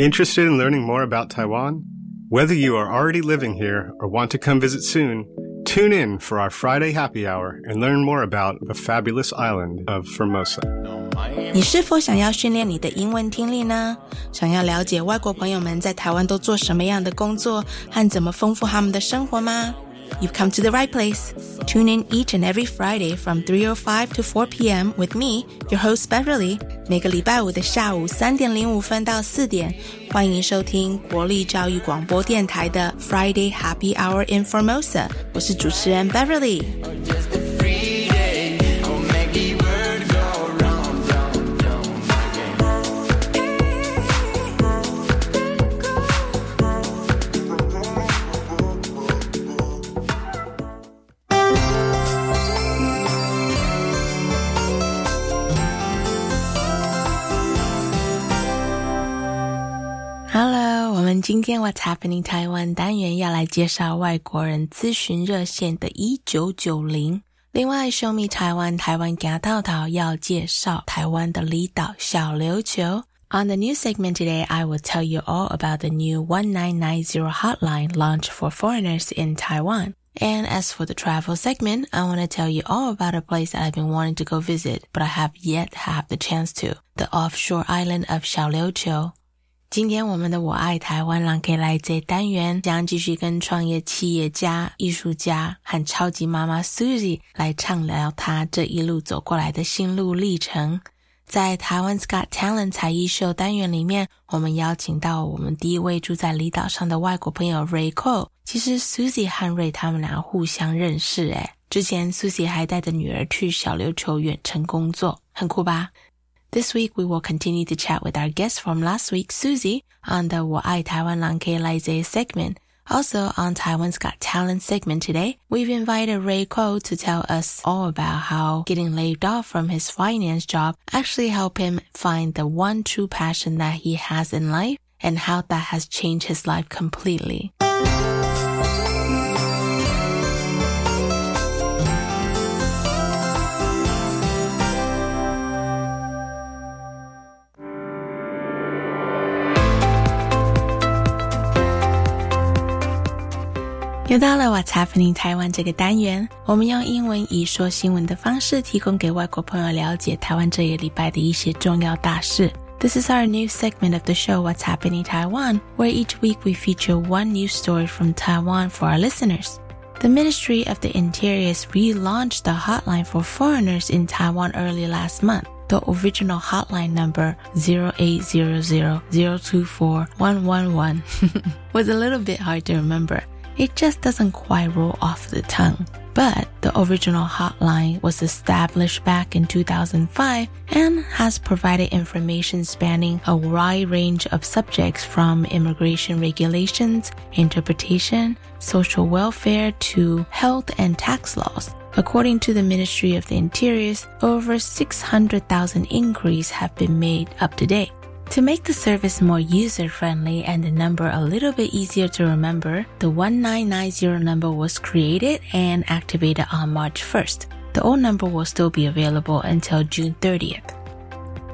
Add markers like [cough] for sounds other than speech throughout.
Interested in learning more about Taiwan? Whether you are already living here or want to come visit soon, tune in for our Friday happy hour and learn more about the fabulous island of Formosa. 你是否想要训练你的英文听力呢？想要了解外国朋友们在台湾都做什么样的工作和怎么丰富他们的生活吗 ？You've come to the right place. Tune in each and every Friday from 3.05 to 4 p.m. with me, your host Beverly. 每个礼拜五的下午三点零五分到四点，欢迎收听国立教育广播电台的 Friday Happy Hour in Formosa。我是主持人 Beverly。 今天 What's Happening Taiwan 单元要来介绍外国人咨询热线的一九九零。另外，Show Me Taiwan 台湾家套套要介绍台湾的离岛小琉球。On the new segment today, I will tell you all about the new 1990 hotline launched for foreigners in Taiwan. And as for the travel segment, I want to tell you all about a place that I've been wanting to go visit, but I have yet have the chance to, the offshore island of Xiaoliuqiu. 今天我们的我爱台湾朗 K 来这单元将继续跟创业企业家、艺术家和超级妈妈 Susie 来畅聊她这一路走过来的心路历程。在台湾 Scott Talent 才艺秀单元里面，我们邀请到我们第一位住在离岛上的外国朋友 Ray Cole。其实 Susie 和 Ray 他们俩互相认识，诶，之前 Susie 还带着女儿去小琉球远程工作，很酷吧 ？This week, we will continue to chat with our guest from last week, Susie, on the 我爱台湾郎 K 来 segment. Also on Taiwan's Got Talent segment today, we've invited Ray Ko to tell us all about how getting laid off from his finance job actually helped him find the one true passion that he has in life and how that has changed his life completely. 又到了 What's Happening 台湾这个单元，我们用英文以说新闻的方式，提供给外国朋友了解台湾这一礼拜的一些重要大事。This is our new segment of the show, What's Happening Taiwan, where each week we feature one news story from Taiwan for our listeners. The Ministry of the Interior relaunched the hotline for foreigners in Taiwan early last month. The original hotline number 0800 024 111 [laughs] was a little bit hard to remember it just doesn't quite roll off the tongue. But the original hotline was established back in 2005 and has provided information spanning a wide range of subjects from immigration regulations, interpretation, social welfare to health and tax laws. According to the Ministry of the Interiors, over 600,000 inquiries have been made up to date. To make the service more user-friendly and the number a little bit easier to remember, the 1990 number was created and activated on March 1st. The old number will still be available until June 30th.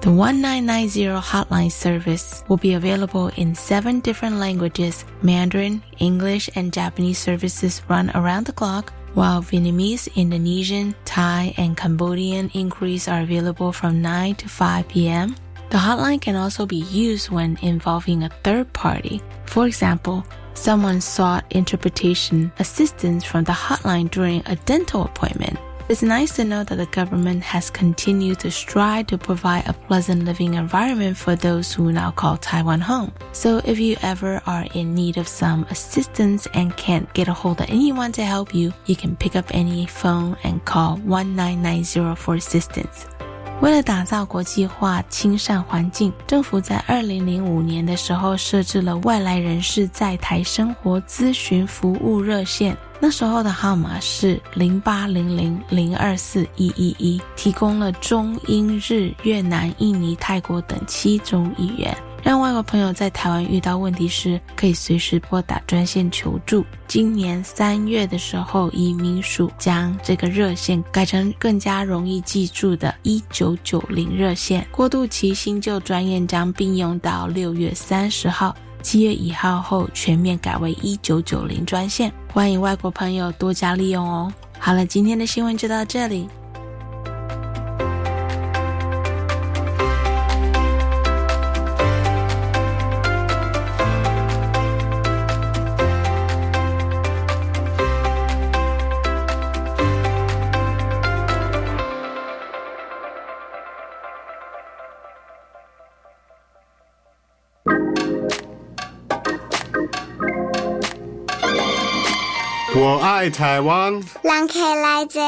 The 1990 hotline service will be available in seven different languages. Mandarin, English, and Japanese services run around the clock, while Vietnamese, Indonesian, Thai, and Cambodian inquiries are available from 9 to 5 p.m. The hotline can also be used when involving a third party. For example, someone sought interpretation assistance from the hotline during a dental appointment. It's nice to know that the government has continued to strive to provide a pleasant living environment for those who now call Taiwan home. So if you ever are in need of some assistance and can't get a hold of anyone to help you, you can pick up any phone and call 1990 for assistance. 为了打造国际化亲善环境，政府在二零零五年的时候设置了外来人士在台生活咨询服务热线。那时候的号码是零八零零零二四一一一，提供了中英日越南印尼泰国等七种语言。让外国朋友在台湾遇到问题时可以随时拨打专线求助。今年三月的时候，移民署将这个热线改成更加容易记住的“一九九零”热线。过渡期新旧专业将并用到六月三十号。七月一号后全面改为一九九零专线，欢迎外国朋友多加利用哦。好了，今天的新闻就到这里。我爱台湾。人客来坐。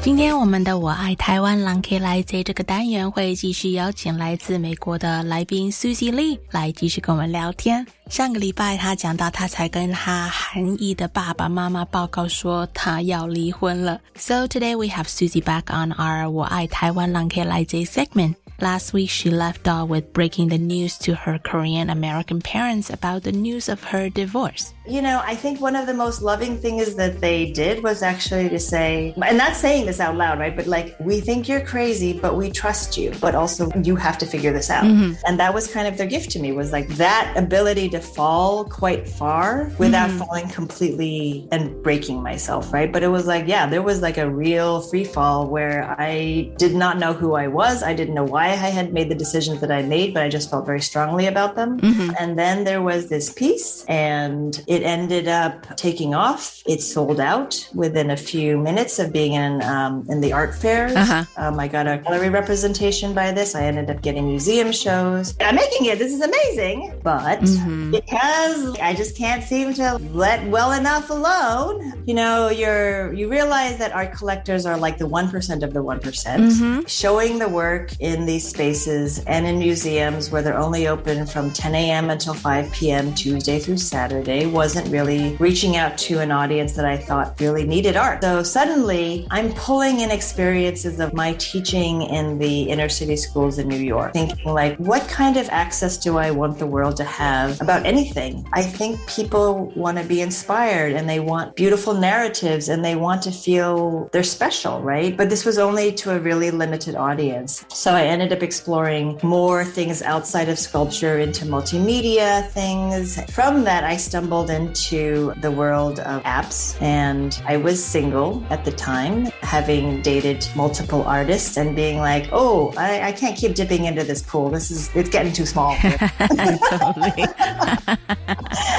今天我们的“我爱台湾，狼 K 来贼”这个单元会继续邀请来自美国的来宾 Susie Lee 来继续跟我们聊天。上个礼拜他讲到，他才跟他韩裔的爸爸妈妈报告说他要离婚了。So today we have Susie back on our 我爱台湾，狼 K 来贼 segment. Last week, she left off with breaking the news to her Korean American parents about the news of her divorce. You know, I think one of the most loving things that they did was actually to say, and not saying this out loud, right? But like, we think you're crazy, but we trust you, but also you have to figure this out. Mm-hmm. And that was kind of their gift to me was like that ability to fall quite far without mm-hmm. falling completely and breaking myself, right? But it was like, yeah, there was like a real free fall where I did not know who I was. I didn't know why I had made the decisions that I made, but I just felt very strongly about them. Mm-hmm. And then there was this piece, and it ended up taking off. It sold out within a few minutes of being in um, in the art fairs. Uh-huh. Um, I got a gallery representation by this. I ended up getting museum shows. I'm making it. This is amazing, but mm-hmm. because I just can't seem to let well enough alone. You know, you're you realize that art collectors are like the one percent of the one mm-hmm. Showing the work in these spaces and in museums where they're only open from 10 a.m. until 5 p.m. Tuesday through Saturday wasn't really reaching out to an audience that I thought really needed art. So suddenly I'm pulling in experiences of my teaching in the inner city schools in New York, thinking like, what kind of access do I want the world to have about anything? I think people want to be inspired and they want beautiful narratives and they want to feel they're special, right? But this was only to a really limited audience. So I ended up exploring more things outside of sculpture into multimedia things. From that, I stumbled into the world of apps, and I was single at the time, having dated multiple artists and being like, oh, I, I can't keep dipping into this pool. This is, it's getting too small. [laughs] [laughs]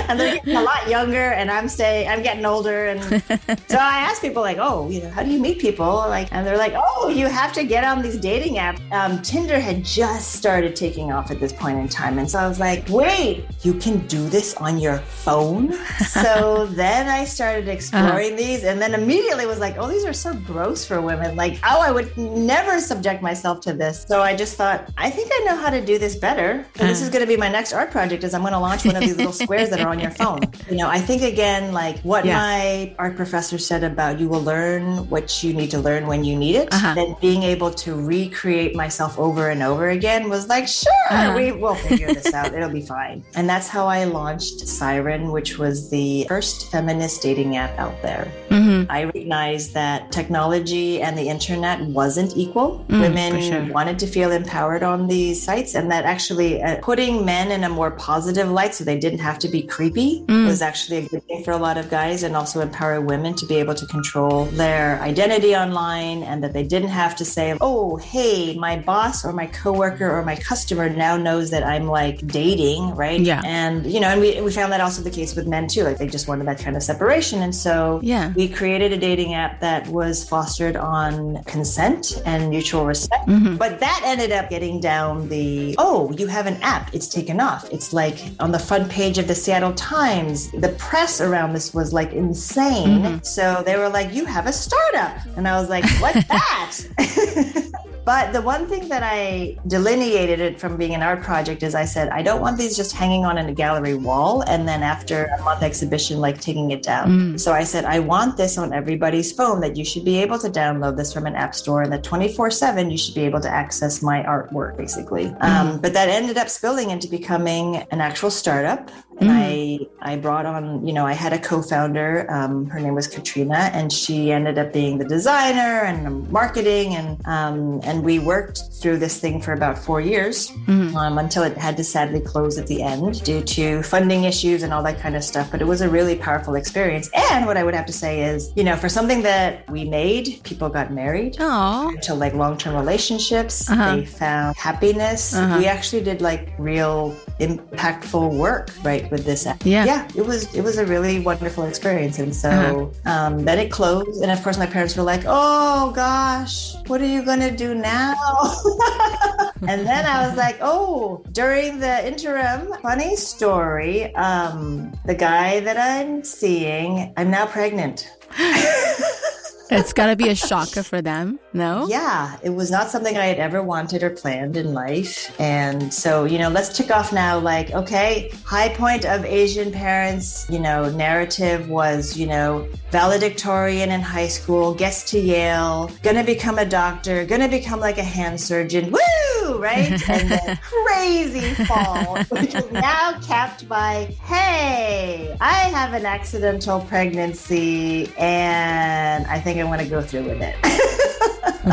and they're getting a lot younger, and I'm staying, I'm getting older. And so I ask people, like, oh, you know, how do you meet people? Like, and they're like, oh, you have to get on these dating apps. Um, Tinder had just started taking off at this point in time. And so I was like, wait, you can do this on your phone? So [laughs] then I started exploring uh-huh. these and then immediately was like, oh, these are so gross for women. Like, oh, I would never subject myself to this. So I just thought, I think I know how to do this better. uh-huh. this is uh-huh. going to be my next art project is I'm going to launch one of these little squares that are on your phone. [laughs] You know, I think again, like what yeah. my art professor said about you will learn what you need to learn when you need it. Uh-huh. And being able to recreate myself over over and over again was like, sure, uh-huh. we will figure this out. It'll be fine. And that's how I launched Siren, which was the first feminist dating app out there. Mm-hmm. I recognized that technology and the internet wasn't equal. Mm, Women sure. wanted to feel empowered on these sites, and that actually uh, putting men in a more positive light so they didn't have to be creepy mm. was actually a good thing for a lot of guys, and also empower women to be able to control their identity online and that they didn't have to say, oh, hey, my boss or my coworker or my customer now knows that I'm like dating, right? Yeah. And, you know, and we, we found that also the case with men too. Like they just wanted that kind of separation. And so yeah. we created a dating app that was fostered on consent and mutual respect. Mm-hmm. But that ended up getting down the, oh, you have an app. It's taken off. It's like on the front page of the Seattle Times. The press around this was like insane. Mm-hmm. So they were like, you have a startup. And I was like, what's [laughs] that? [laughs] But the one thing that I delineated it from being an art project is I said, I don't want these just hanging on in a gallery wall and then after a month exhibition, like taking it down. Mm. So I said, I want this on everybody's phone that you should be able to download this from an app store and that 24 7 you should be able to access my artwork, basically. Mm. Um, but that ended up spilling into becoming an actual startup and mm. I I brought on, you know, I had a co-founder. Um, her name was Katrina, and she ended up being the designer and marketing, and um, and we worked through this thing for about four years mm. um, until it had to sadly close at the end due to funding issues and all that kind of stuff. But it was a really powerful experience. And what I would have to say is, you know, for something that we made, people got married Aww. to like long-term relationships. Uh-huh. They found happiness. Uh-huh. We actually did like real impactful work, right? With this app. Yeah. Yeah. It was it was a really wonderful experience. And so uh-huh. um, then it closed. And of course my parents were like, Oh gosh, what are you gonna do now? [laughs] and then I was like, Oh, during the interim, funny story. Um, the guy that I'm seeing, I'm now pregnant. [laughs] it's got to be a shocker for them, no? Yeah, it was not something I had ever wanted or planned in life. And so, you know, let's tick off now like, okay, high point of Asian parents, you know, narrative was, you know, valedictorian in high school, gets to Yale, gonna become a doctor, gonna become like a hand surgeon. Woo! Right? [laughs] And then crazy fall, which is now capped by, hey, I have an accidental pregnancy and I think I want to go through with it. [laughs] [laughs]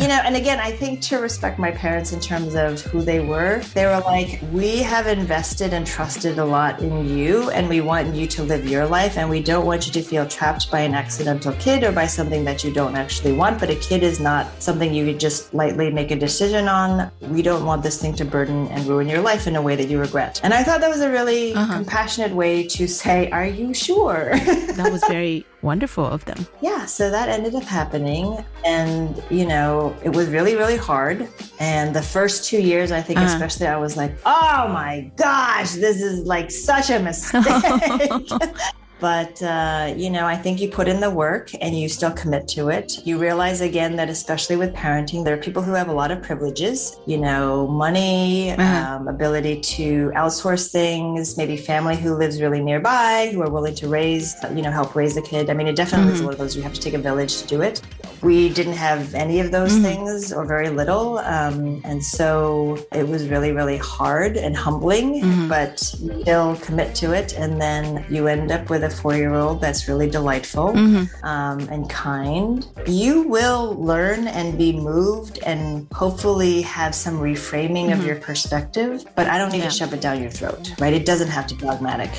you know, and again, I think to respect my parents in terms of who they were, they were like, we have invested and trusted a lot in you, and we want you to live your life, and we don't want you to feel trapped by an accidental kid or by something that you don't actually want. But a kid is not something you could just lightly make a decision on. We don't want this thing to burden and ruin your life in a way that you regret. And I thought that was a really uh-huh. compassionate way to say, Are you sure? that was very wonderful of them. Yeah, so that ended up happening. And, you know, it was really, really hard. And the first two years, I think, uh-huh. especially, I was like, oh my gosh, this is like such a [laughs] mistake. [laughs] But, uh, you know, I think you put in the work and you still commit to it. You realize again that, especially with parenting, there are people who have a lot of privileges, you know, money, uh-huh. um, ability to outsource things, maybe family who lives really nearby, who are willing to raise, you know, help raise a kid. I mean, it definitely mm-hmm. is one of those you have to take a village to do it. We didn't have any of those mm-hmm. things or very little. Um, and so it was really, really hard and humbling, mm-hmm. but still commit to it. And then you end up with a four year old that's really delightful mm-hmm. um, and kind. You will learn and be moved and hopefully have some reframing of mm-hmm. your perspective, but I don't need yeah. to shove it down your throat, right? It doesn't have to be dogmatic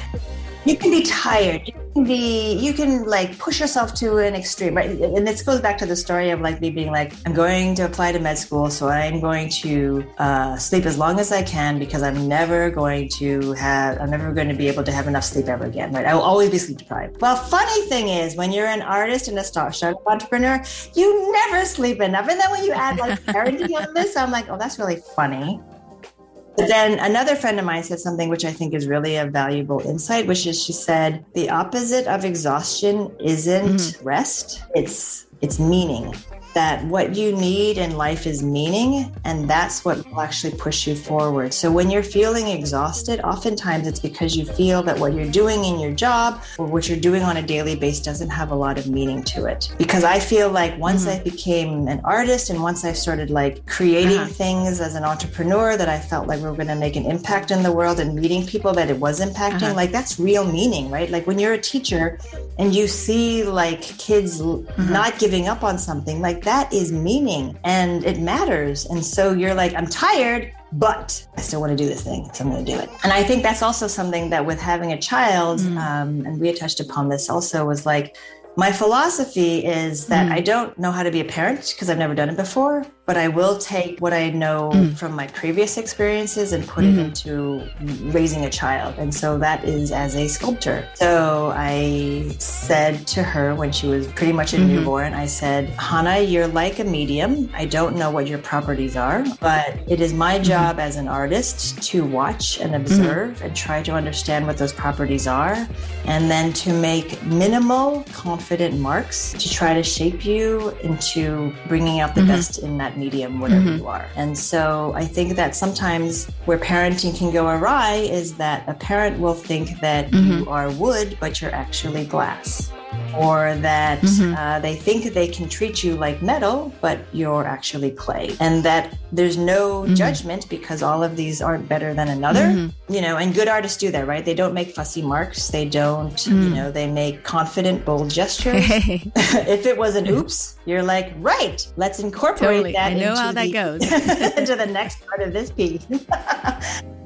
you can be tired. You can be you can like push yourself to an extreme right? And this goes back to the story of like me being like i'm going to apply to med school so i'm going to uh, sleep as long as i can because i'm never going to have i'm never going to be able to have enough sleep ever again right? I will always be sleep deprived. Well funny thing is when you're an artist and a startup entrepreneur you never sleep enough. And then when you add like parenting on this i'm like oh that's really funny but then another friend of mine said something which I think is really a valuable insight, which is she said, the opposite of exhaustion isn't mm-hmm. rest, it's it's meaning that what you need in life is meaning, and that's what will actually push you forward. So when you're feeling exhausted, oftentimes it's because you feel that what you're doing in your job or what you're doing on a daily basis doesn't have a lot of meaning to it. Because I feel like once mm-hmm. I became an artist and once I started like creating uh-huh. things as an entrepreneur that I felt like we were going to make an impact in the world and meeting people that it was impacting, uh-huh. like that's real meaning, right? Like when you're a teacher and you see like kids mm-hmm. not giving up on something, like that is meaning and it matters. And so you're like, I'm tired, but I still want to do this thing, so I'm going to do it. And I think that's also something that with having a child, mm. um, and we had touched upon this also, was like my philosophy is that mm. I don't know how to be a parent because I've never done it before, but I will take what I know mm. from my previous experiences and put mm-hmm. it into raising a child. And so that is as a sculptor. So I said to her when she was pretty much a mm-hmm. newborn, I said, Hana, you're like a medium. I don't know what your properties are, but it is my mm-hmm. job as an artist to watch and mm-hmm. observe and try to understand what those properties are, and then to make minimal, confident marks to try to shape you into bringing out the mm-hmm. best in that that medium, whatever mm-hmm. you are. And so I think that sometimes where parenting can go awry is that a parent will think that mm-hmm. you are wood, but you're actually glass or that mm-hmm. uh, they think they can treat you like metal, but you're actually clay, and that there's no mm-hmm. judgment because all of these aren't better than another. Mm-hmm. You know, and good artists do that, right? They don't make fussy marks. They don't, you mm. know, they make confident, bold gestures. [laughs] [laughs] if it was an oops, you're like, right, let's incorporate Totally. that. I know how that goes. [laughs] into the next part of this piece.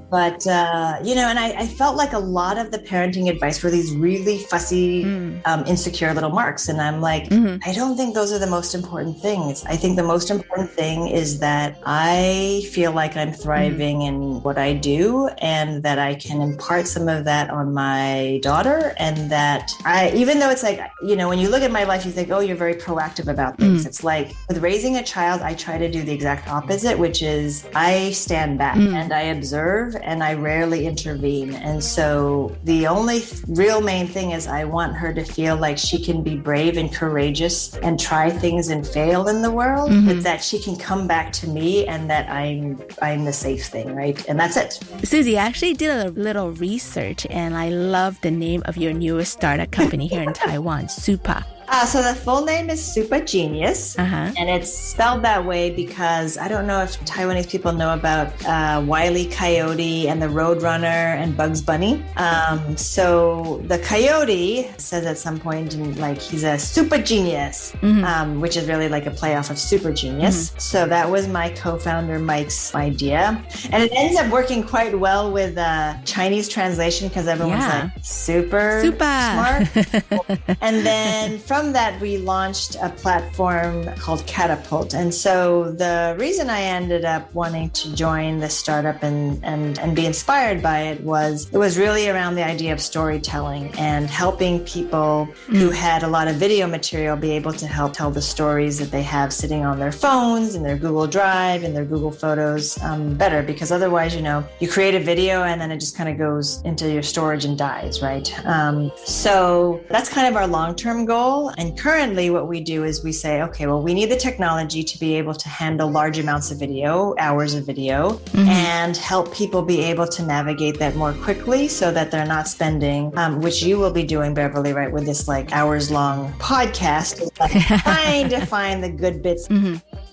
But, uh, you know, and I, I felt like a lot of the parenting advice were these really fussy, Mm. um, insecure little marks. And I'm like, Mhm. I don't think those are the most important things. I think the most important thing is that I feel like I'm thriving in what I do and that I can impart some of that on my daughter. And that I, even though it's like, you know, when you look at my life, you think, oh, you're very proactive about things. It's like with raising a child, I try to do the exact opposite, which is I stand back and I observe and I rarely intervene. And so the only th- real main thing is I want her to feel like she can be brave and courageous and try things and fail in the world, but mm-hmm. that she can come back to me and that I'm I'm the safe thing, right? And that's it. Susie, I actually did a little research and I love the name of your newest startup company here in [laughs] Taiwan, Soopah. Uh, so the full name is SoopahGenius. Uh-huh. And it's spelled that way because I don't know if Taiwanese people know about uh, Wiley Coyote and the Roadrunner and Bugs Bunny. Um, so the coyote says at some point, like, he's a super genius, um, which is really like a playoff of super genius. So that was my co founder Mike's idea. And it ends up working quite well with uh, Chinese translation because everyone's Yeah. like, super, Super. smart. [laughs] and then from that, we launched a platform called Catapult. And so the reason I ended up wanting to join this startup and, and, and be inspired by it was it was really around the idea of storytelling and helping people who had a lot of video material be able to help tell the stories that they have sitting on their phones and their Google Drive and their Google Photos um, better. Because otherwise, you know, you create a video and then it just kind of goes into your storage and dies, right? Um, so that's kind of our long term goal. And currently, what we do is we say, okay, well, we need the technology to be able to handle large amounts of video, hours of video, and help people be able to navigate that more quickly so that they're not spending, um, which you will be doing, Beverly, right, with this like hours long podcast, like, [laughs] trying to find the good bits.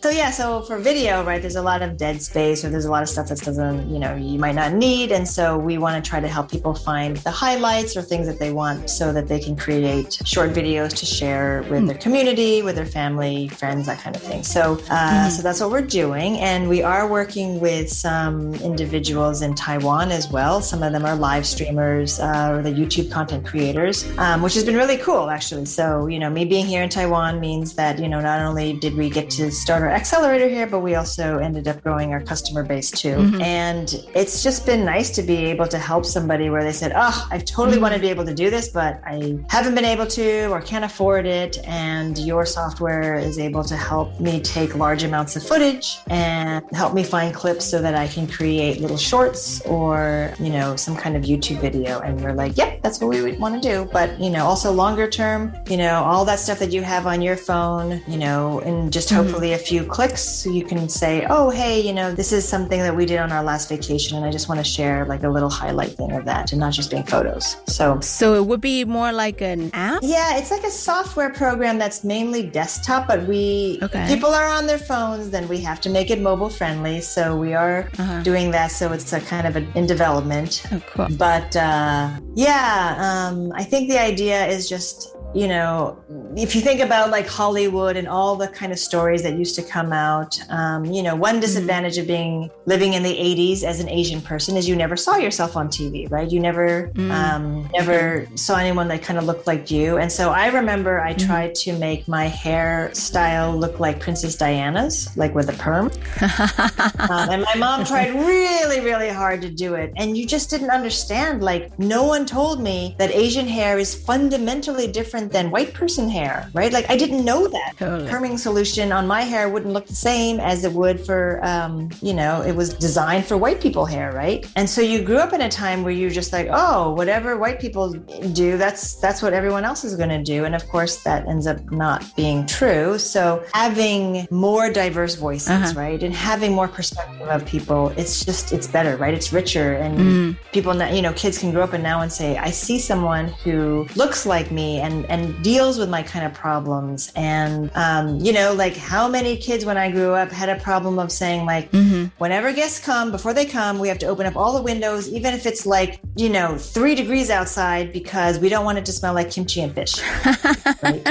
So yeah, so for video, right, there's a lot of dead space or there's a lot of stuff that doesn't, you know, you might not need. And so we want to try to help people find the highlights or things that they want so that they can create short videos to share with their community, with their family, friends, that kind of thing. So uh, so that's what we're doing. And we are working with some individuals in Taiwan as well. Some of them are live streamers uh, or the YouTube content creators, um, which has been really cool actually. So, you know, me being here in Taiwan means that, you know, not only did we get to start our accelerator here, but we also ended up growing our customer base too. And it's just been nice to be able to help somebody where they said, Oh, I totally want to be able to do this, but I haven't been able to or can't afford it. And your software is able to help me take large amounts of footage and help me find clips so that I can create little shorts or, you know, some kind of YouTube video. And we're like, Yep, that's what we would want to do. But, you know, also longer term, you know, all that stuff that you have on your phone, you know, and just mm-hmm. hopefully a few clicks so you can say, oh, hey, you know, this is something that we did on our last vacation. And I just want to share like a little highlight thing of that and not just being photos. So, So it would be more like an app? yeah, it's like a software program that's mainly desktop, but we, Okay. people are on their phones, then we have to make it mobile friendly. So we are Uh-huh. doing that. So it's a kind of a, in development. Oh, cool. But uh, yeah, um, I think the idea is just, you know, if you think about like Hollywood and all the kind of stories that used to come out, um, you know, one disadvantage of being living in the 80s as an Asian person is you never saw yourself on TV, right? You never, um, never saw anyone that kind of looked like you. And so I remember I tried to make my hairstyle look like Princess Diana's, like with a perm. [laughs] Um, and my mom tried really, really hard to do it. And you just didn't understand. Like, no one told me that Asian hair is fundamentally different different than white person hair, right? Like I didn't know that. Totally. Perming solution on my hair wouldn't look the same as it would for, um, you know, it was designed for white people hair, right? And so you grew up in a time where you're just like, oh, whatever white people do, that's that's what everyone else is going to do. And of course, that ends up not being true. So having more diverse voices, uh-huh. right, and having more perspective of people, it's just it's better, right? It's richer, and mm. people, you know, kids can grow up and now and say, I see someone who looks like me and and deals with my kind of problems, and um, you know, like how many kids when I grew up had a problem of saying like, mm-hmm. whenever guests come, before they come, we have to open up all the windows, even if it's like you know three degrees outside, because we don't want it to smell like kimchi and fish. [laughs] right?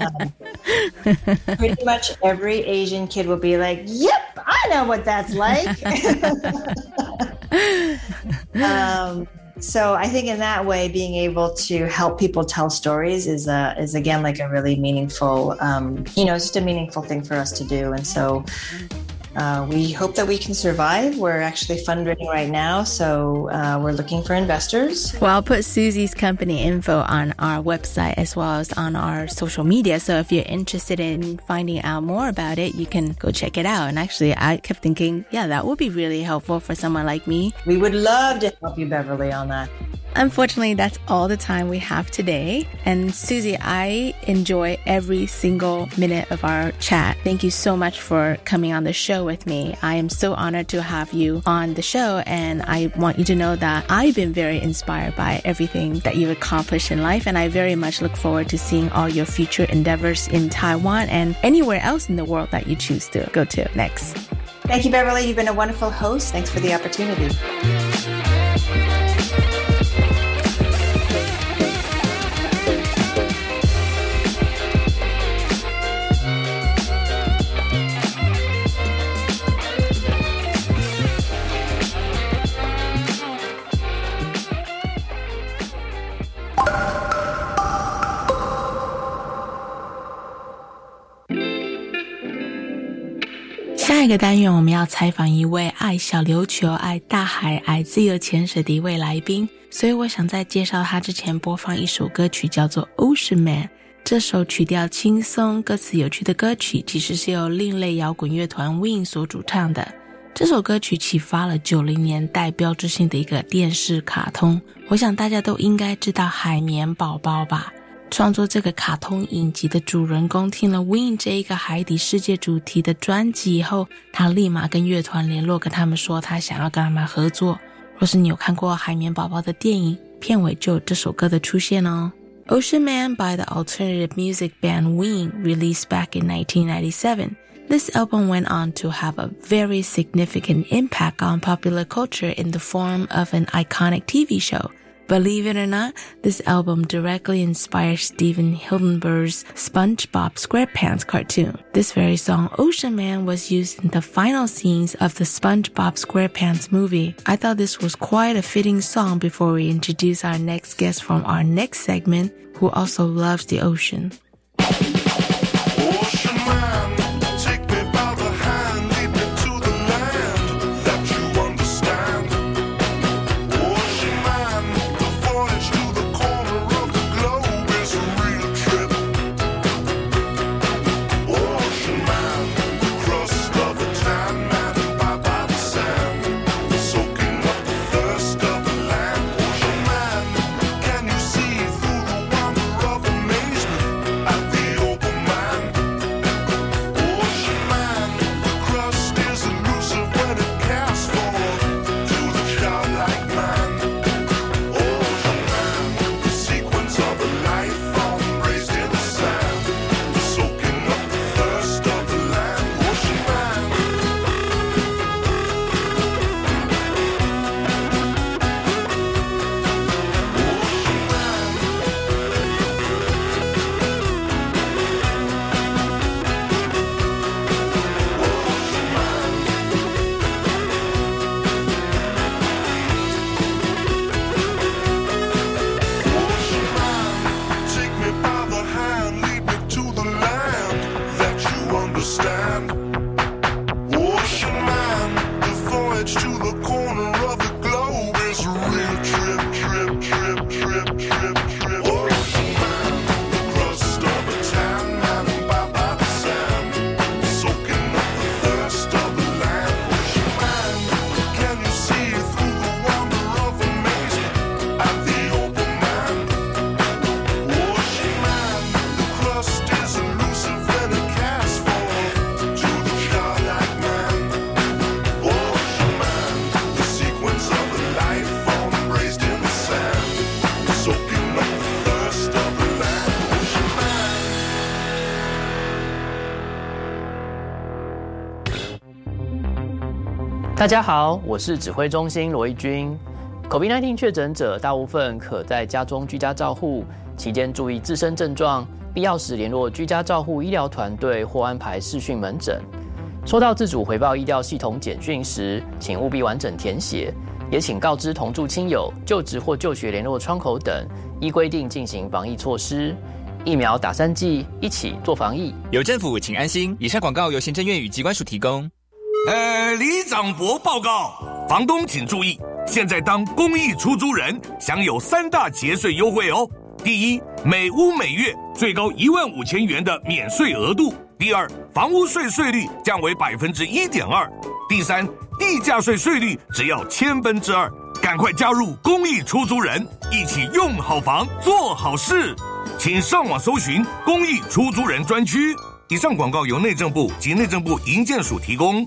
um, pretty much every Asian kid will be like, "Yep, I know what that's like." [laughs] [laughs] um, so I think in that way, being able to help people tell stories is a, is again like a really meaningful, um, you know, it's just a meaningful thing for us to do. And so uh, we hope that we can survive. We're actually fundraising right now, so uh, we're looking for investors. Well, I'll put Susie's company info on our website as well as on our social media. So if you're interested in finding out more about it, you can go check it out. And actually, I kept thinking, yeah, that would be really helpful for someone like me. We would love to help you, Beverly, on that. Unfortunately, that's all the time we have today. And Susie, I enjoy every single minute of our chat. Thank you so much for coming on the show with me. I am so honored to have you on the show. And I want you to know that I've been very inspired by everything that you've accomplished in life. And I very much look forward to seeing all your future endeavors in Taiwan and anywhere else in the world that you choose to go to next. Thank you, Beverly. You've been a wonderful host. Thanks for the opportunity. 下一个单元，我们要采访一位爱小琉球、爱大海、爱自由潜水的一位来宾。所以，我想在介绍他之前，播放一首歌曲，叫做《Ocean Man》。这首曲调轻松、歌词有趣的歌曲，其实是由另类摇滚乐团 Win 所主唱的。这首歌曲启发了九零年代标志性的一个电视卡通，我想大家都应该知道《海绵宝宝》吧。创作这个卡通影集的主人公听了 Win 这一个海底世界主题的专辑以后，他立马跟乐团联络，跟他们说他想要跟他们合作。若是你有看过《海绵宝宝》的电影，片尾就有这首歌的出现哦。Ocean Man by the alternative music band Ween released back in 1997. This album went on to have a very significant impact on popular culture in the form of an iconic TV show. Believe it or not, this album directly inspired Stephen Hillenburg's SpongeBob SquarePants cartoon. This very song, Ocean Man, was used in the final scenes of the SpongeBob SquarePants movie. I thought this was quite a fitting song before we introduce our next guest from our next segment, who also loves the ocean. 大家好，我是指挥中心罗义军。COVID-19 确诊者大部分可在家中居家照护，期间注意自身症状，必要时联络居家照护医疗团队或安排视讯门诊。收到自主回报医疗系统简讯时，请务必完整填写，也请告知同住亲友、就职或就学联络窗口等，依规定进行防疫措施。疫苗打三剂，一起做防疫。有政府，请安心。以上广告由行政院与机关署提供。呃，李长博报告，房东请注意，现在当公益出租人享有三大节税优惠哦。第一，每屋每月最高一万五千元的免税额度；第二，房屋税税率降为百分之一点二；第三，地价税税率只要千分之二。赶快加入公益出租人，一起用好房做好事，请上网搜寻公益出租人专区。以上广告由内政部及内政部营建署提供。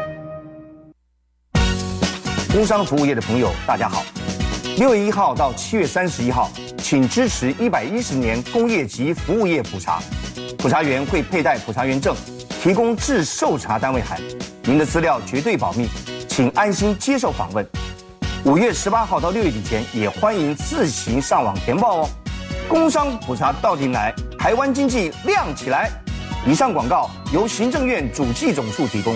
工商服务业的朋友，大家好。六月一号到七月三十一号，请支持一百一十年工业及服务业普查。普查员会佩戴普查员证，提供至受查单位函。您的资料绝对保密，请安心接受访问。五月十八号到六月底前，也欢迎自行上网填报哦。工商普查到底来，台湾经济亮起来。以上广告由行政院主计总处提供。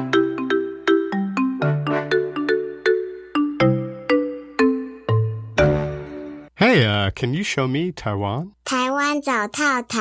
Hey, uh, can you show me Taiwan? 台湾找套套。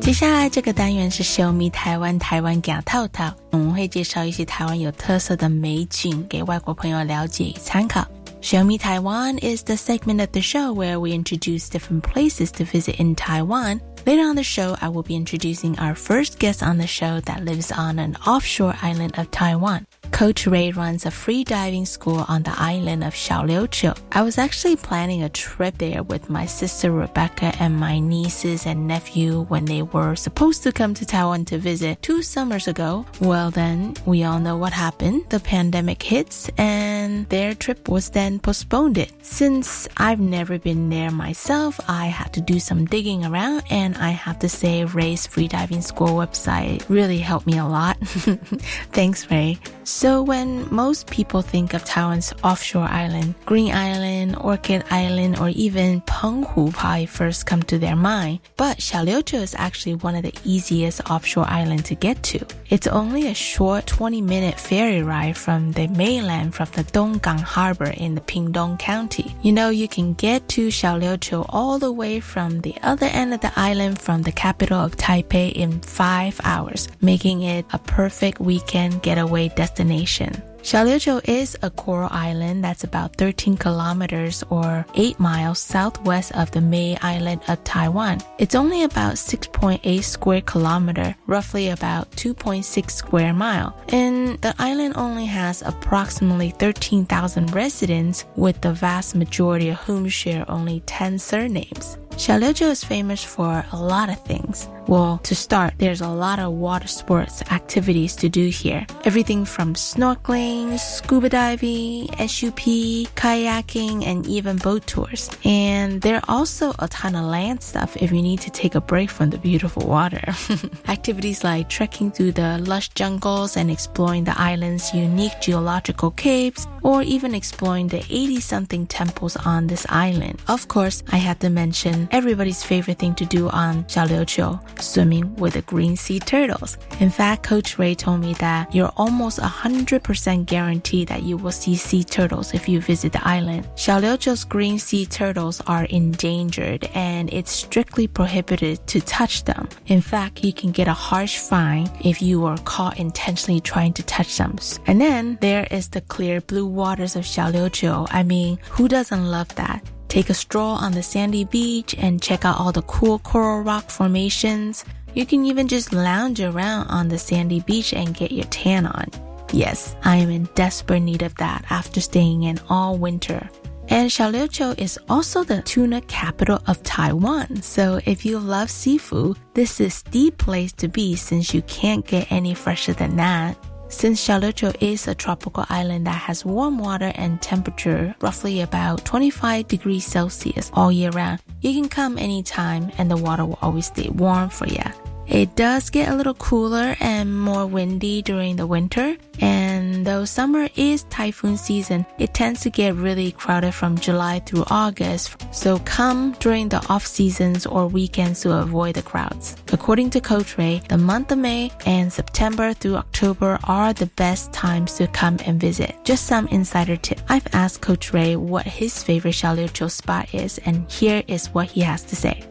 接下来这个单元是 Show Me 台湾，台湾讲套套。我们会介绍一些台湾有特色的美景给外国朋友了解与参考。 Show Me Taiwan is the segment of the show where we introduce different places to visit in Taiwan Later on the show, I will be introducing our first guest on the show that lives on an offshore island of Taiwan. Coach Ray runs a free diving school on the island of Xiaoliuqiu. I was actually planning a trip there with my sister Rebecca and my nieces and nephew when they were supposed to come to Taiwan to visit two summers ago. Well, then we all know what happened. The pandemic hits and their trip was then postponed. Since I've never been there myself, I had to do some digging around and I have to say Ray's free diving school website really helped me a lot. [laughs] Thanks, Ray. So when most people think of Taiwan's offshore island, Green Island, Orchid Island, or even Penghu probably first come to their mind. But Xiaoliuqiu is actually one of the easiest offshore island to get to. It's only a short 20 minute ferry ride from the mainland from the Donggang Harbor in the Pingtung County. You know, you can get to Xiaoliuqiu all the way from the other end of the island from the capital of Taipei in five hours, making it a perfect weekend getaway destination destination. Xiaoliuqiu is a coral island that's about 13 kilometers or 8 miles southwest of the May Island of Taiwan. It's only about 6.8 square kilometer, roughly about 2.6 square mile. And the island only has approximately 13,000 residents, with the vast majority of whom share only 10 surnames. Xiaoliuqiu is famous for a lot of things. Well, to start, there's a lot of water sports activities to do here. Everything from snorkeling, scuba diving, SUP, kayaking, and even boat tours. And there are also a ton of land stuff if you need to take a break from the beautiful water. [laughs] Activities like trekking through the lush jungles and exploring the island's unique geological caves, or even exploring the 80 something temples on this island. Of course, I have to mention everybody's favorite thing to do on Xiaoliuqiu, swimming with the green sea turtles. In fact, Coach Ray told me that you're almost 100% guaranteed that you will see sea turtles if you visit the island. Xiaoliuqiu's green sea turtles are endangered and it's strictly prohibited to touch them. In fact, you can get a harsh fine if you are caught intentionally trying to touch them. And then there is the clear blue waters of Xiaoliuqiu. I mean, who doesn't love that? Take a stroll on the sandy beach and check out all the cool coral rock formations. You can even just lounge around on the sandy beach and get your tan on. Yes, I am in desperate need of that after staying in all winter. And Xiaoliuqiu is also the tuna capital of Taiwan. So if you love seafood, this is the place to be since you can't get any fresher than that. Since Xiaoliuqiu is a tropical island that has warm water and temperature roughly about 25 degrees Celsius all year round, you can come anytime and the water will always stay warm for you. It does get a little cooler and more windy during the winter, and though summer is typhoon season, it tends to get really crowded from July through August. So come during the off seasons or weekends to avoid the crowds. According to Coach Ray, the month of May and September through October are the best times to come and visit. Just some insider tip. I've asked Coach Ray what his favorite Xiaoliuqiu spot is, and here is what he has to say.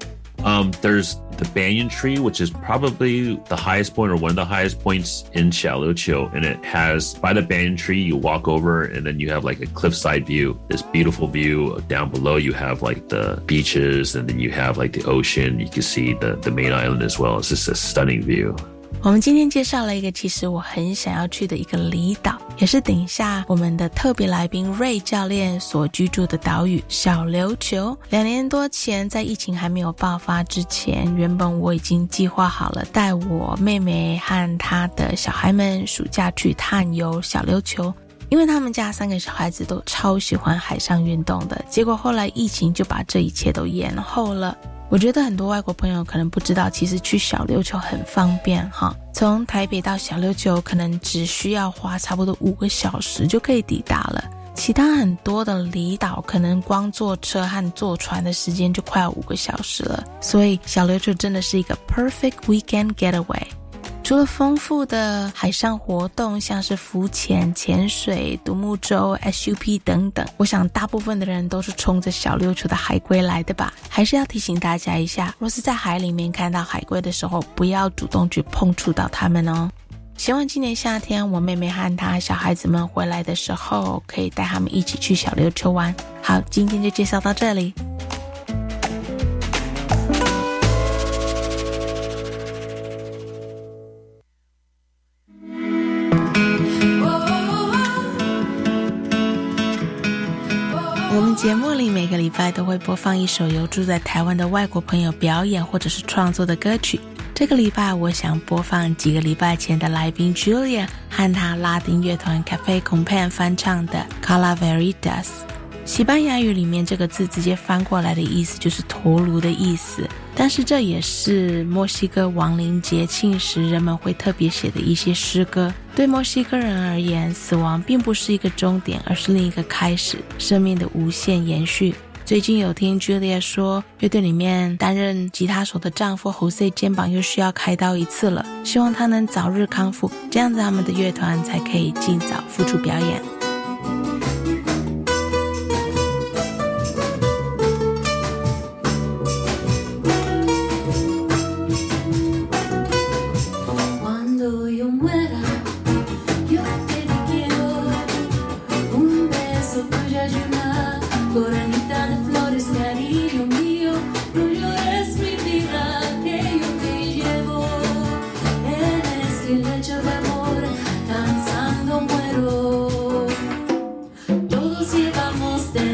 Um, there's the banyan tree, which is probably the highest point or one of the highest points in Xiaoliuqiu. And it has, by the banyan tree, you walk over and then you have like a cliffside view, this beautiful view. Down below, you have like the beaches and then you have like the ocean. You can see the, the main island as well. It's just a stunning view. 我们今天介绍了一个其实我很想要去的一个离岛，也是等一下我们的特别来宾瑞教练所居住的岛屿小琉球。两年多前，在疫情还没有爆发之前，原本我已经计划好了带我妹妹和她的小孩们暑假去探游小琉球，因为他们家三个小孩子都超喜欢海上运动的。结果后来疫情就把这一切都延后了。我觉得很多外国朋友可能不知道，其实去小琉球很方便哈。从台北到小琉球，可能只需要花差不多五个小时就可以抵达了。其他很多的离岛，可能光坐车和坐船的时间就快要五个小时了。所以小琉球真的是一个 perfect weekend getaway。除了丰富的海上活动，像是浮潜、潜水、独木舟、SUP 等等，我想大部分的人都是冲着小六球的海龟来的吧。还是要提醒大家一下，若是在海里面看到海龟的时候，不要主动去碰触到它们哦。希望今年夏天我妹妹和她小孩子们回来的时候，可以带他们一起去小六球玩。好，今天就介绍到这里。节目里每个礼拜都会播放一首由住在台湾的外国朋友表演或者是创作的歌曲。这个礼拜，我想播放几个礼拜前的来宾 Julia 和他拉丁乐团 Cafe Compan 翻唱的 Calaveritas。西班牙语里面这个字直接翻过来的意思就是头颅的意思。但是这也是墨西哥亡灵节庆时人们会特别写的一些诗歌。对墨西哥人而言，死亡并不是一个终点，而是另一个开始，生命的无限延续。最近有听 Julia 说，乐队里面担任吉他手的丈夫 Jose 肩膀又需要开刀一次了，希望他能早日康复，这样子他们的乐团才可以尽早复出表演。nos llevamos de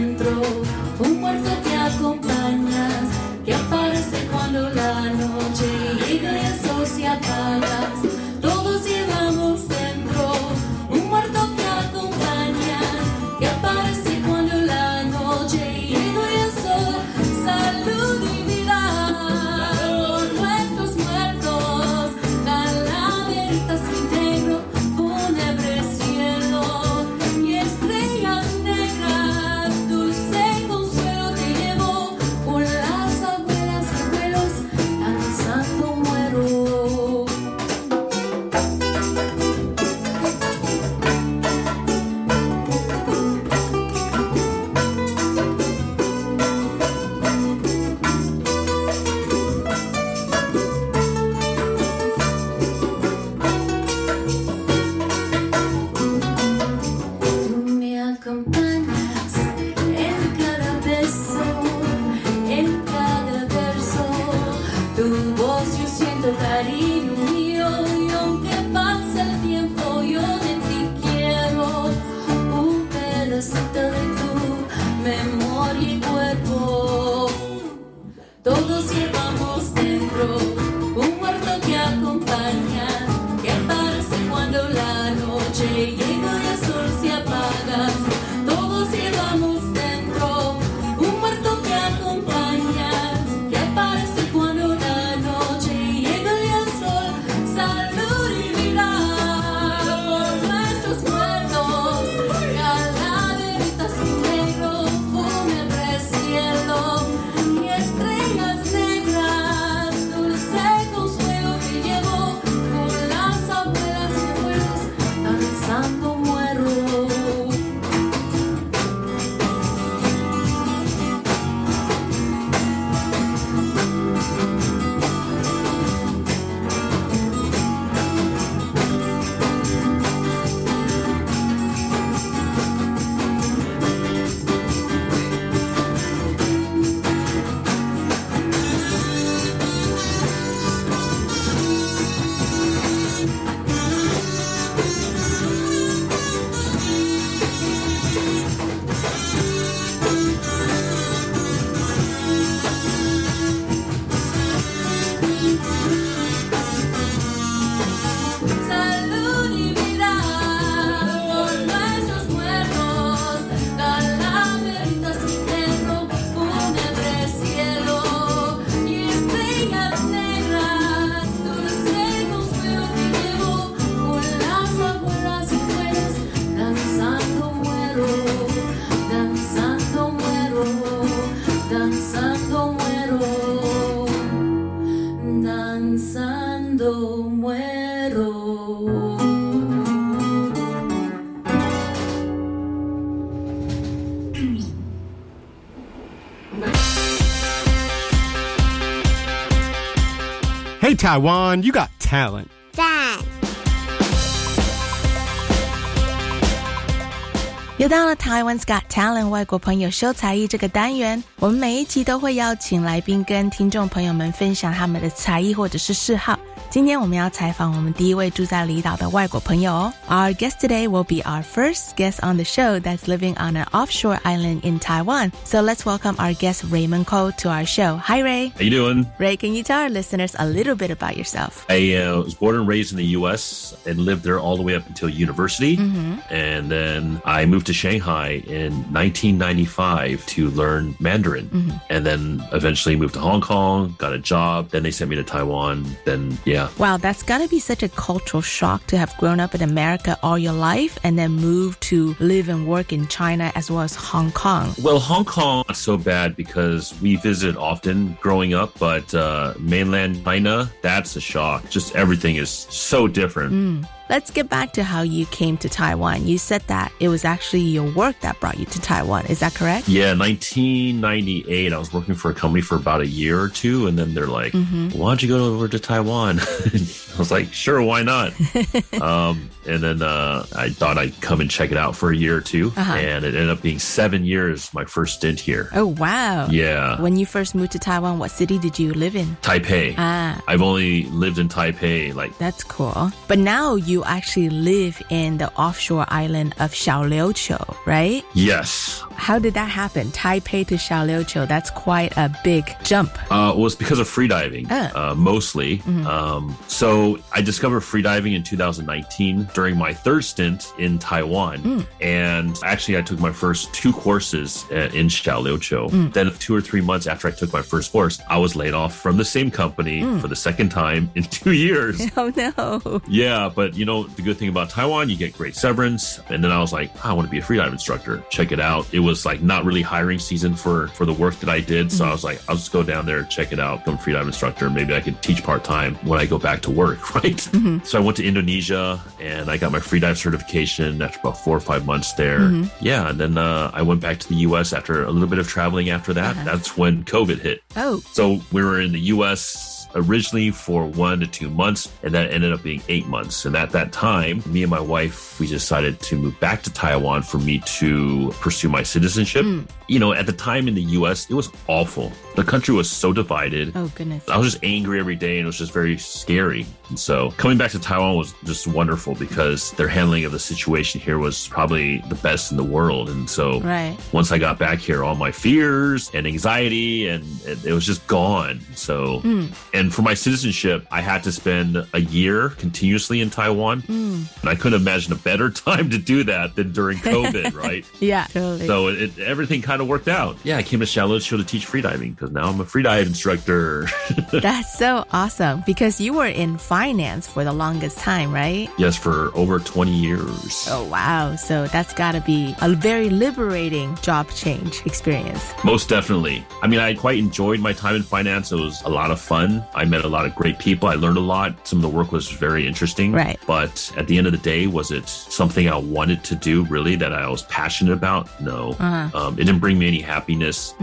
Taiwan, you got talent. 赞。又到了 Taiwan's Got Talent 外国朋友秀才艺这个单元，我们每一集都会邀请来宾跟听众朋友们分享他们的才艺或者是嗜好。 今天我们要采访我们第一位住在离岛的外国朋友哦。Our guest today will be our first guest on the show that's living on an offshore island in Taiwan. So let's welcome our guest Raymond Ko to our show. Hi, Ray. How you doing? Ray, can you tell our listeners a little bit about yourself? I uh, was born and raised in the U.S. and lived there all the way up until university, mm-hmm. and then I moved to Shanghai in 1995 to learn Mandarin, mm-hmm. and then eventually moved to Hong Kong, got a job. Then they sent me to Taiwan. Then yeah. Wow, that's gotta be such a cultural shock to have grown up in America all your life and then move to live and work in China as well as Hong Kong. Well, Hong Kong not so bad because we visit often growing up, but uh, mainland China, that's a shock. Just everything is so different. Let's get back to how you came to Taiwan. You said that it was actually your work that brought you to Taiwan. Is that correct? Yeah, 1998, I was working for a company for about a year or two, and then they're like, why don't you go over to Taiwan? [laughs] I was like, sure, why not? [laughs] um, and then uh, I thought I'd come and check it out for a year or 2 Uh-huh. and it ended up being seven years, my first stint here. Oh, wow. Yeah. When you first moved to Taiwan, what city did you live in? Taipei. Ah. I've only lived in Taipei like That's cool. But now you actually live in the offshore island of Xiaoliuqiu, right? yes. How did that happen? Taipei to Xiaoliuqiu, that's quite a big jump. Uh, was because of freediving, Ah. uh, mostly. Um, so I discovered freediving in 2019 during my third stint in Taiwan. And actually, I took my first two courses uh, in Xiaoliuqiu. Then, two or three months after I took my first course, I was laid off from the same company for the second time in [laughs] two years. [laughs] Oh no. Yeah, but you know, the good thing about Taiwan, you get great severance. And then I was like, I want to be a freedive instructor. Check it out. It was like not really hiring season for for the work that I did. So I mm-hmm. was like, I'll just go down there, check it out, become a freedive instructor. Maybe I could teach part time when I go back to work, [laughs] right? Mm-hmm. So I went to Indonesia and I got my freedive certification after about four or five months there. Mm-hmm. Yeah, and then uh, I went back to the US after a little bit of traveling after that. Uh-huh. That's when COVID hit. Oh, So we were in the U.S. originally for one to two months, and that ended up being eight months. And at that time, me and my wife, we decided to move back to Taiwan for me to pursue my citizenship. Hmm. You know, at the time in the U.S., it was awful. The country was so divided. oh goodness. I was just angry every day and it was just very scary. And so coming back to Taiwan was just wonderful because their handling of the situation here was probably the best in the world. And so Right. once I got back here, all my fears and anxiety and it, it was just gone. So, hmm. And for my citizenship, I had to spend a year continuously in Taiwan. Hmm. And I couldn't imagine a better [laughs] time to do that than during [laughs] COVID, right? Yeah, totally. So it, everything kind of worked out. Yeah, I came to Xiaoliuqiu to teach freediving because now I'm a freedive instructor. [laughs] That's so awesome because you were in finance for the longest time, right? yes, for over 20 years. Oh, wow. So that's got to be a very liberating job change experience. Most definitely. I mean, I quite enjoyed my time in finance. It was a lot of fun. I met a lot of great people. I learned a lot. Some of the work was very interesting. Right. But at the end of the day, was it something I wanted to do really that I was passionate about? No. Uh-huh. Um, it didn't bring me any happiness.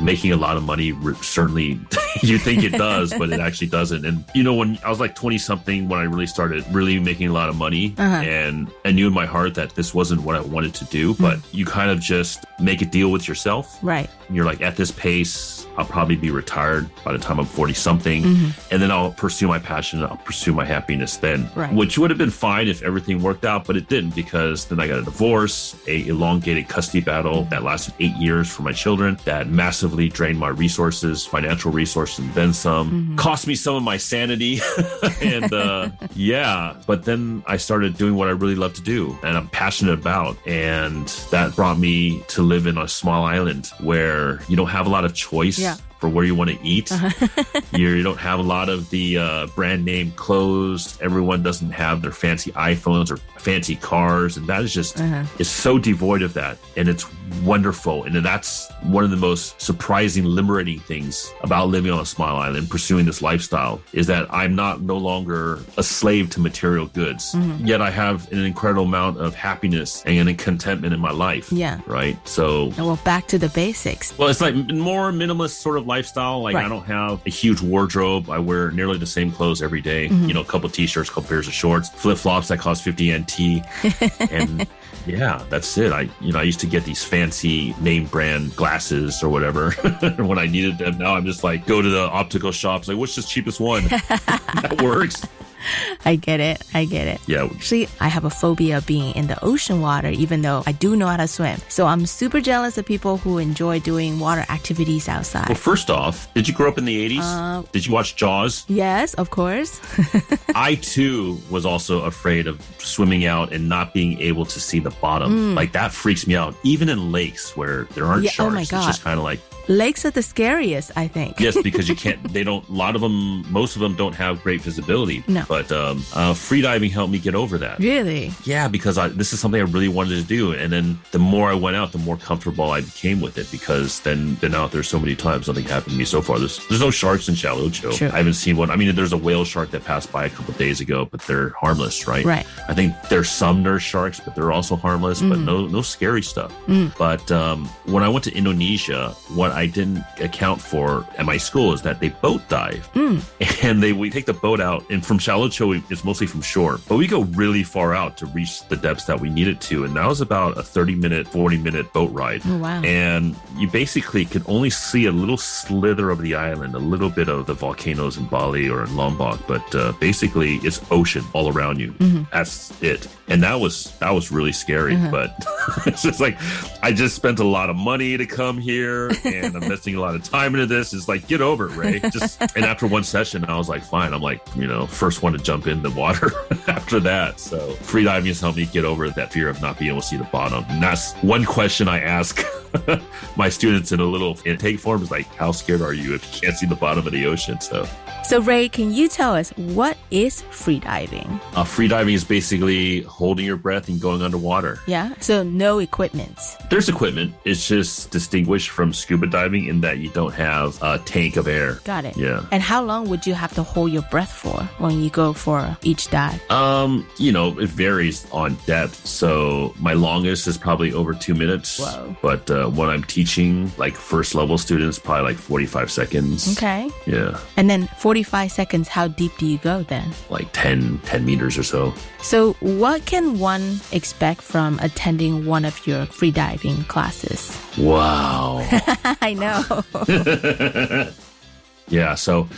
Making a lot of money certainly [laughs] you think it does, but it actually doesn't. And you know, when I was like 20 something, when I really started really making a lot of money Uh-huh. and I knew in my heart that this wasn't what I wanted to do, but you kind of just make a deal with yourself Right. you're like at this pace i'll probably be retired by the time i'm 40 something and then i'll pursue my passion i'll pursue my happiness then Right. which would have been fine if everything worked out but it didn't because then i got a divorce a elongated custody battle that lasted eight years for my children that massively drained my resources financial resources and then some. Cost me some of my sanity. [laughs] And uh [laughs] yeah but then i started doing what i really love to do and i'm passionate about. And that brought me to live in a small island where you don't have a lot of choice. Yeah. For where you want to eat. [laughs] You're, you don't have a lot of the uh, brand name clothes. Everyone doesn't have their fancy iPhones or fancy cars, and that is just is so devoid of that, and it's wonderful. And that's one of the most surprising, liberating things about living on a small island, pursuing this lifestyle, is that I'm not no longer a slave to material goods. Yet I have an incredible amount of happiness and contentment in my life. Yeah. Right. So Well, back to the basics. well, it's like more minimalist sort of lifestyle. Like Right. I don't have a huge wardrobe. I wear nearly the same clothes every day. Mhm. You know, a couple t-shirts, a couple pairs of shorts, flip flops that cost fifty NT, and [laughs] yeah, that's it. I you know I used to get these fancy name brand glasses or whatever [laughs] when I needed them. Now I'm just like go to the optical shops. Like what's the cheapest one [laughs] that works? [laughs] I get it. I get it. Yeah. Actually, I have a phobia of being in the ocean water, even though I do know how to swim. So I'm super jealous of people who enjoy doing water activities outside. Well, first off, did you grow up in the '80s? Uh, did you watch Jaws? yes, of course. [laughs] I too was also afraid of swimming out and not being able to see the bottom. Mm. Like that freaks me out. Even in lakes where there aren't Yeah, oh sharks, my it's just kind of like Lakes are the scariest, I think. yes, [laughs] because you can't. They don't. A lot of them, most of them, don't have great visibility. No. But um, uh, freediving helped me get over that. Really? Yeah, because I, this is something I really wanted to do, and then the more I went out, the more comfortable I became with it. Because then been out there so many times, nothing happened to me so far. There's there's no sharks in Xiaoliuqiu. True. I haven't seen one. I mean, there's a whale shark that passed by a couple days ago, but they're harmless, right? Right. I think there's some nurse sharks, but they're also harmless. But Mhm. no no scary stuff. Mm. But um, when I went to Indonesia, what I didn't account for at my school is that they boat dive Mm. [laughs] and they we take the boat out and from shallow we- it's mostly from shore but we go really far out to reach the depths that we needed to and that was about a 30 minute 40 minute boat ride Oh, wow. and you basically could only see a little slither of the island a little bit of the volcanoes in bali or in lombok but uh, basically it's ocean all around you Mhm. that's it and that was that was really scary Uh-huh. but [laughs] it's just like i just spent a lot of money to come here and [laughs] i'm investing a lot of time into this. It's like get over it ray. Just [laughs] and after one session i was like fine. I'm like you know first one to jump in the water [laughs] after that. So freediving has helped me get over that fear of not being able to see the bottom. And that's one question i ask [laughs] my students in a little intake form is like how scared are you if you can't see the bottom of the ocean so So, Ray, can you tell us what is freediving? uh, freediving is basically holding your breath and going underwater Yeah. So, no equipment. There's equipment. It's just distinguished from scuba diving in that you don't have a tank of air. Got it. Yeah. And how long would you have to hold your breath for when you go for each dive? Um, you know, it varies on depth. So my longest is probably over two minutes. Whoa. But uh, when I'm teaching like first level students, probably like 45 seconds. Okay. Yeah. And then 45 seconds, how deep do you go then? Like 10, 10 meters or so. So, what can one expect from attending one of your freediving classes? Wow. [laughs] I know. [laughs] yeah. So,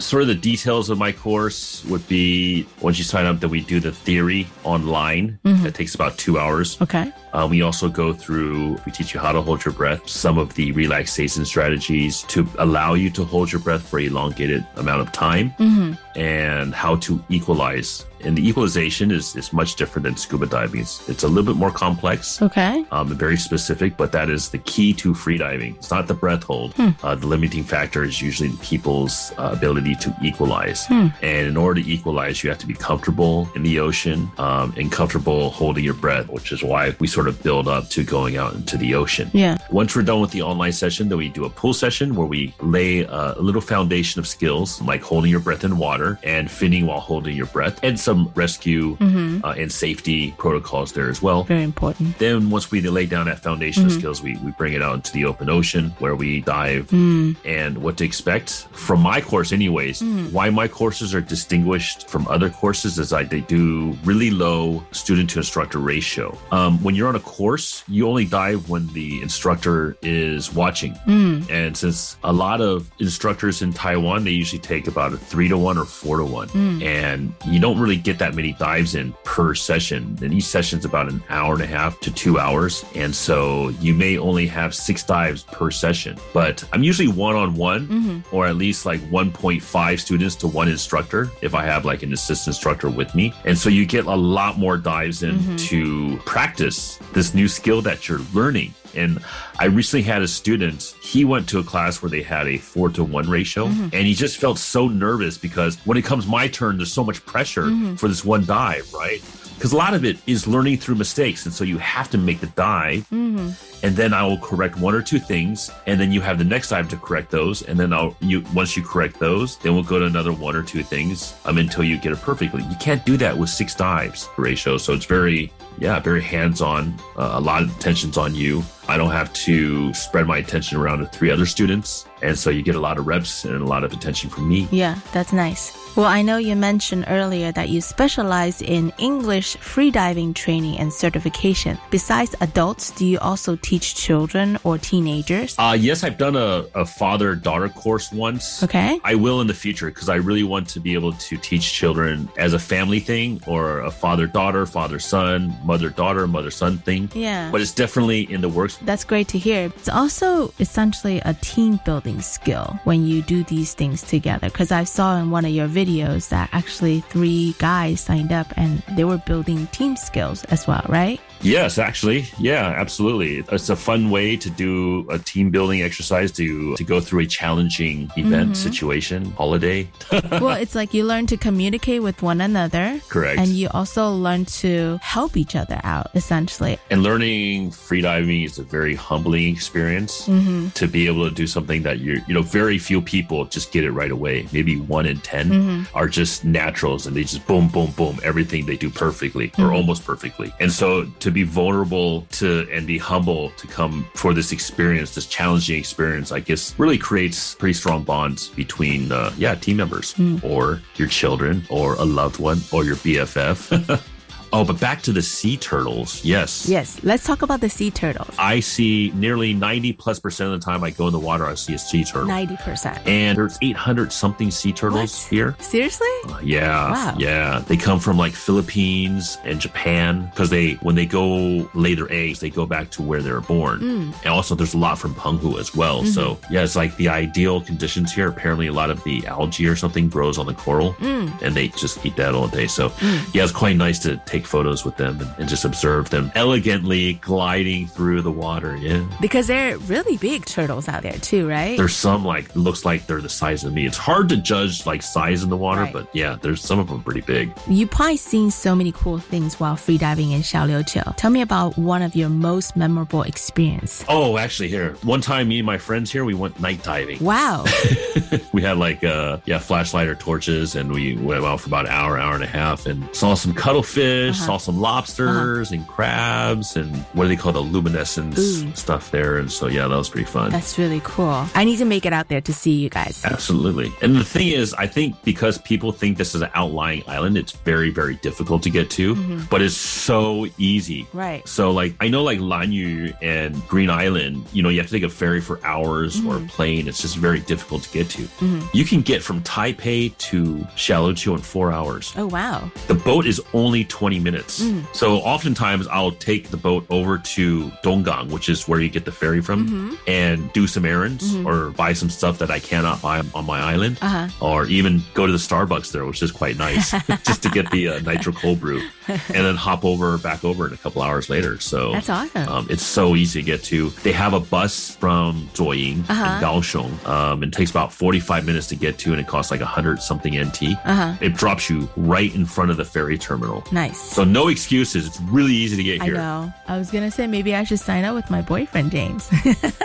sort of the details of my course would be once you sign up, that we do the theory online. Mhm. That takes about two hours. okay. Uh, we also go through, we teach you how to hold your breath, some of the relaxation strategies to allow you to hold your breath for elongated amount of time hmm and how to equalize. And the equalization is, is much different than scuba diving. It's, it's a little bit more complex. Okay. Um, and very specific, but that is the key to freediving. It's not the breath hold. Hmm. Uh, the limiting factor is usually people's uh, ability to equalize. Hmm. And in order to equalize, you have to be comfortable in the ocean um, and comfortable holding your breath, which is why we sort of build up to going out into the ocean. Yeah. Once we're done with the online session, then we do a pool session where we lay a little foundation of skills like holding your breath in water and finning while holding your breath, and some rescue Mhm. uh, and safety protocols there as well. Very important. Then once we lay down that foundation of Mhm. skills, we, we bring it out into the open ocean where we dive Mm. and what to expect from my course anyways Mm. why my courses are distinguished from other courses is I they do really low student to instructor ratio um, when you're on a course you only dive when the instructor is watching Mm. and since a lot of instructors in Taiwan, they usually take about a three to one or four to one. Mm. And you don't really get that many dives in per session. And each session's about an hour and a half to two hours. And so you may only have six dives per session. But I'm usually one on one or at least like 1.5 students to one instructor if I have like an assistant instructor with me. And so you get a lot more dives in Mhm. to practice this new skill that you're learning. And I recently had a student, he went to a class where they had a four to one ratio Mhm. and he just felt so nervous because when it comes my turn, there's so much pressure Mhm. for this one dive, right? Because a lot of it is learning through mistakes. And so you have to make the dive Mm-hmm. and then I will correct one or two things, and then you have the next dive to correct those, and then I'll you once you correct those, then we'll go to another one or two things um, until you get it perfectly. You can't do that with six dives ratio, so it's very yeah very hands on. Uh, a lot of attention's on you. I don't have to spread my attention around to three other students, and so you get a lot of reps and a lot of attention from me. Yeah, that's nice. Well, I know you mentioned earlier that you specialize in English freediving training and certification. Besides adults, do you also teach children or teenagers? Uh, yes, I've done a, a father daughter course once. Okay. I will in the future because I really want to be able to teach children as a family thing or a father daughter, father son, mother daughter, mother son thing. Yeah. But it's definitely in the works. That's great to hear. It's also essentially a team building skill when you do these things together. Because I saw in one of your videos that actually three guys signed up and they were building team skills as well, right? Yes, actually. Yeah, absolutely. It's a fun way to do a team building exercise to to go through a challenging event, Mhm. situation, holiday. [laughs] well, it's like you learn to communicate with one another. Correct. And you also learn to help each other out, essentially. And learning freediving is a very humbling experience Mhm. to be able to do something that you're, you know, very few people just get it right away. Maybe one in 10 Mhm. are just naturals and they just boom, boom, boom, everything they do perfectly or Mhm. almost perfectly. And so to be vulnerable to and be humble to come for this experience, this challenging experience, I guess really creates pretty strong bonds between, uh, yeah, team members Mm. or your children or a loved one or your BFF. [laughs] oh, but back to the sea turtles. Yes. Yes, let's talk about the sea turtles. I see nearly 90 plus percent of the time I go in the water, I see a sea turtle. 90%. And there's 800 something sea turtles here. Seriously? Yeah. Wow. Yeah. They come from like Philippines and Japan because they, when they go lay their eggs, they go back to where they were born. Mm. And also there's a lot from Penghu as well. So Mm-hmm. yeah, it's like the ideal conditions here. Apparently a lot of the algae or something grows on the coral Mm. and they just eat that all day. So Mm. yeah, it's quite nice to take photos with them and, and just observe them elegantly gliding through the water. Yeah. Because they're really big turtles out there too, right? There's some like looks like they're the size of me. It's hard to judge like size in the water, Right. but yeah, there's some of them pretty big. You've probably seen so many cool things while freediving in Xiaoliuqiu. Tell me about one of your most memorable experience. Oh, actually, here one time, me and my friends here, we went night diving. Wow. [laughs] we had like uh yeah flashlight or torches, and we went out for about an hour, hour and a half, and saw some cuttlefish, Uh-huh. saw some lobsters and crabs, and what do they call the luminescence Ooh. stuff there? And so yeah, that was pretty fun. That's really cool. I need to make it out there to see you guys. Absolutely. And the thing is, I think because people think this is an outlying island, it's very, very difficult to get to, Mhm. but it's so easy. Right. So, like, I know, like, Lanyu and Green Island, you know, you have to take a ferry for hours or a plane. It's just very difficult to get to. Mhm. You can get from Taipei to Xiaoliuqiu in four hours. Oh, wow. The boat is only 20 minutes. Mm. So oftentimes I'll take the boat over to Donggang, which is where you get the ferry from, Mhm. and do some errands Mhm. or buy some stuff that I cannot buy on my island. Uh huh. Or even go to the Starbucks there, which is quite nice, [laughs] [laughs] just to get the uh, nitro cold brew, and then hop over back over in a couple hours later. So That's awesome. um, it's so easy to get to. They have a bus from Zuoying Uh-huh. in Kaohsiung. Um, it takes about 45 minutes to get to, and it costs like 100 something NT. Uh huh. It drops you right in front of the ferry terminal. Nice. So no excuses. It's really easy to get here. I know. I was going to say maybe I should sign up with my boyfriend, James. [laughs]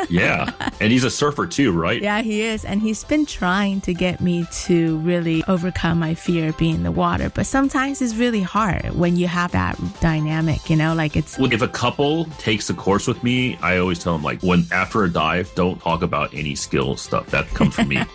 Yeah. and he's a surfer too, right? yeah, he is. And he's been trying to get me to really overcome my fear of being in the water. But sometimes it's really hard when you have that dynamic, you know, like it's. Well, if a couple takes a course with me, I always tell them like when after a dive, don't talk about any skill stuff that comes from me. [laughs]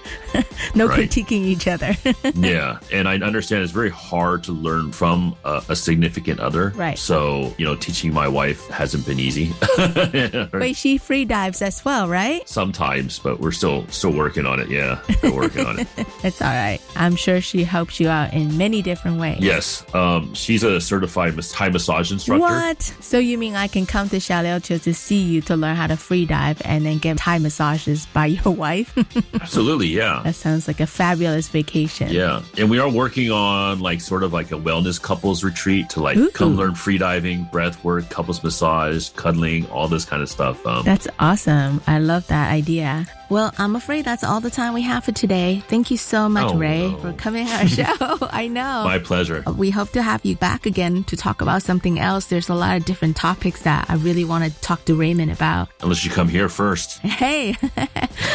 No Right. critiquing each other. [laughs] yeah, and I understand it's very hard to learn from a, a significant other. Right. So you know, teaching my wife hasn't been easy. [laughs] Wait, she free dives as well, right? Sometimes, but we're still still working on it. Yeah, still working on it. [laughs] It's all right. I'm sure she helps you out in many different ways. Yes, um, she's a certified Thai massage instructor. What? So you mean I can come to Xiaoliuqiu to see you to learn how to free dive and then get Thai massages by [laughs] your wife? Absolutely, yeah. that sounds like a fabulous vacation. Yeah, and we are working on like sort of like a wellness couples retreat free to like Ooh. come learn free diving, breath work, couples massage, cuddling, all this kind of stuff. Um, That's awesome. I love that idea. Well, I'm afraid that's all the time we have for today. Thank you so much, Oh, Ray, no. for coming on our [laughs] show. [laughs] I know. my pleasure. We hope to have you back again to talk about something else. There's a lot of different topics that I really want to talk to Raymond about. Unless you come here first. [laughs] Hey,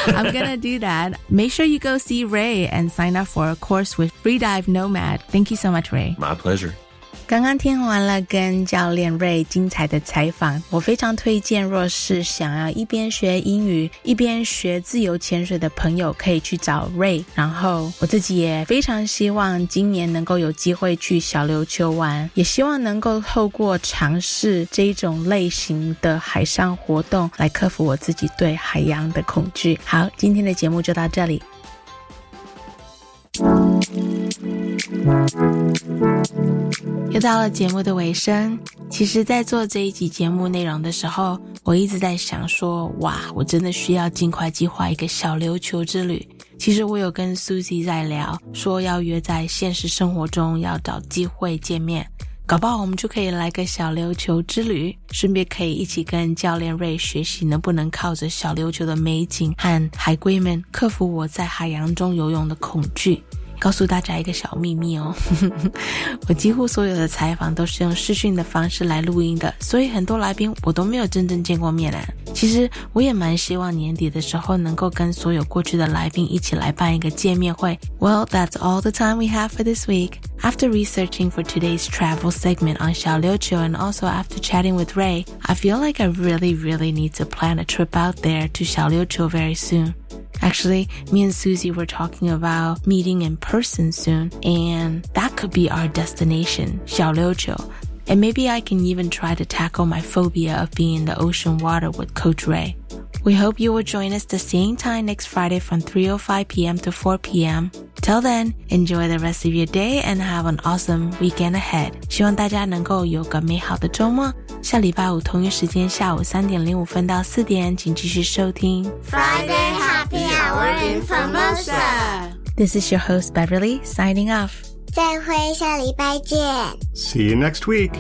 I'm gonna do that. Make sure you go see Ray and sign up for a course with Freedive Nomad. Thank you so much, Ray. My pleasure. 刚刚听完了跟教练瑞精彩的采访，我非常推荐，若是想要一边学英语一边学自由潜水的朋友，可以去找瑞。然后我自己也非常希望今年能够有机会去小琉球玩，也希望能够透过尝试这一种类型的海上活动，来克服我自己对海洋的恐惧。好，今天的节目就到这里。又到了节目的尾声。其实，在做这一集节目内容的时候，我一直在想说，哇，我真的需要尽快计划一个小琉球之旅。其实我有跟 Susie 在聊，说要约在现实生活中要找机会见面，搞不好我们就可以来个小琉球之旅，顺便可以一起跟教练瑞学习能不能靠着小琉球的美景和海龟们克服我在海洋中游泳的恐惧。告诉大家一个小秘密哦，[laughs] 我几乎所有的采访都是用视讯的方式来录音的，所以很多来宾我都没有真正见过面啊。其实我也蛮希望年底的时候能够跟所有过去的来宾一起来办一个见面会。Well, that's all the time we have for this week. After researching for today's travel segment on Xiaoliuqiu and also after chatting with Ray, I feel like I really, really need to plan a trip out there to Xiaoliuqiu very soon. Actually, me and Susie were talking about meeting in person soon, and that could be our destination, Xiaoliuqiu. And maybe I can even try to tackle my phobia of being in the ocean water with Coach Ray. We hope you will join us the same time next Friday from 3:05 p.m. to 4 p.m. Till then, enjoy the rest of your day and have an awesome weekend ahead. 希望大家能够有个美好的周末。下礼拜五同一时间下午三点零五分到四点，请继续收听 Friday Happy Hour in Formosa。 This is your host Beverly signing off. 再会，下礼拜见。 See you next week.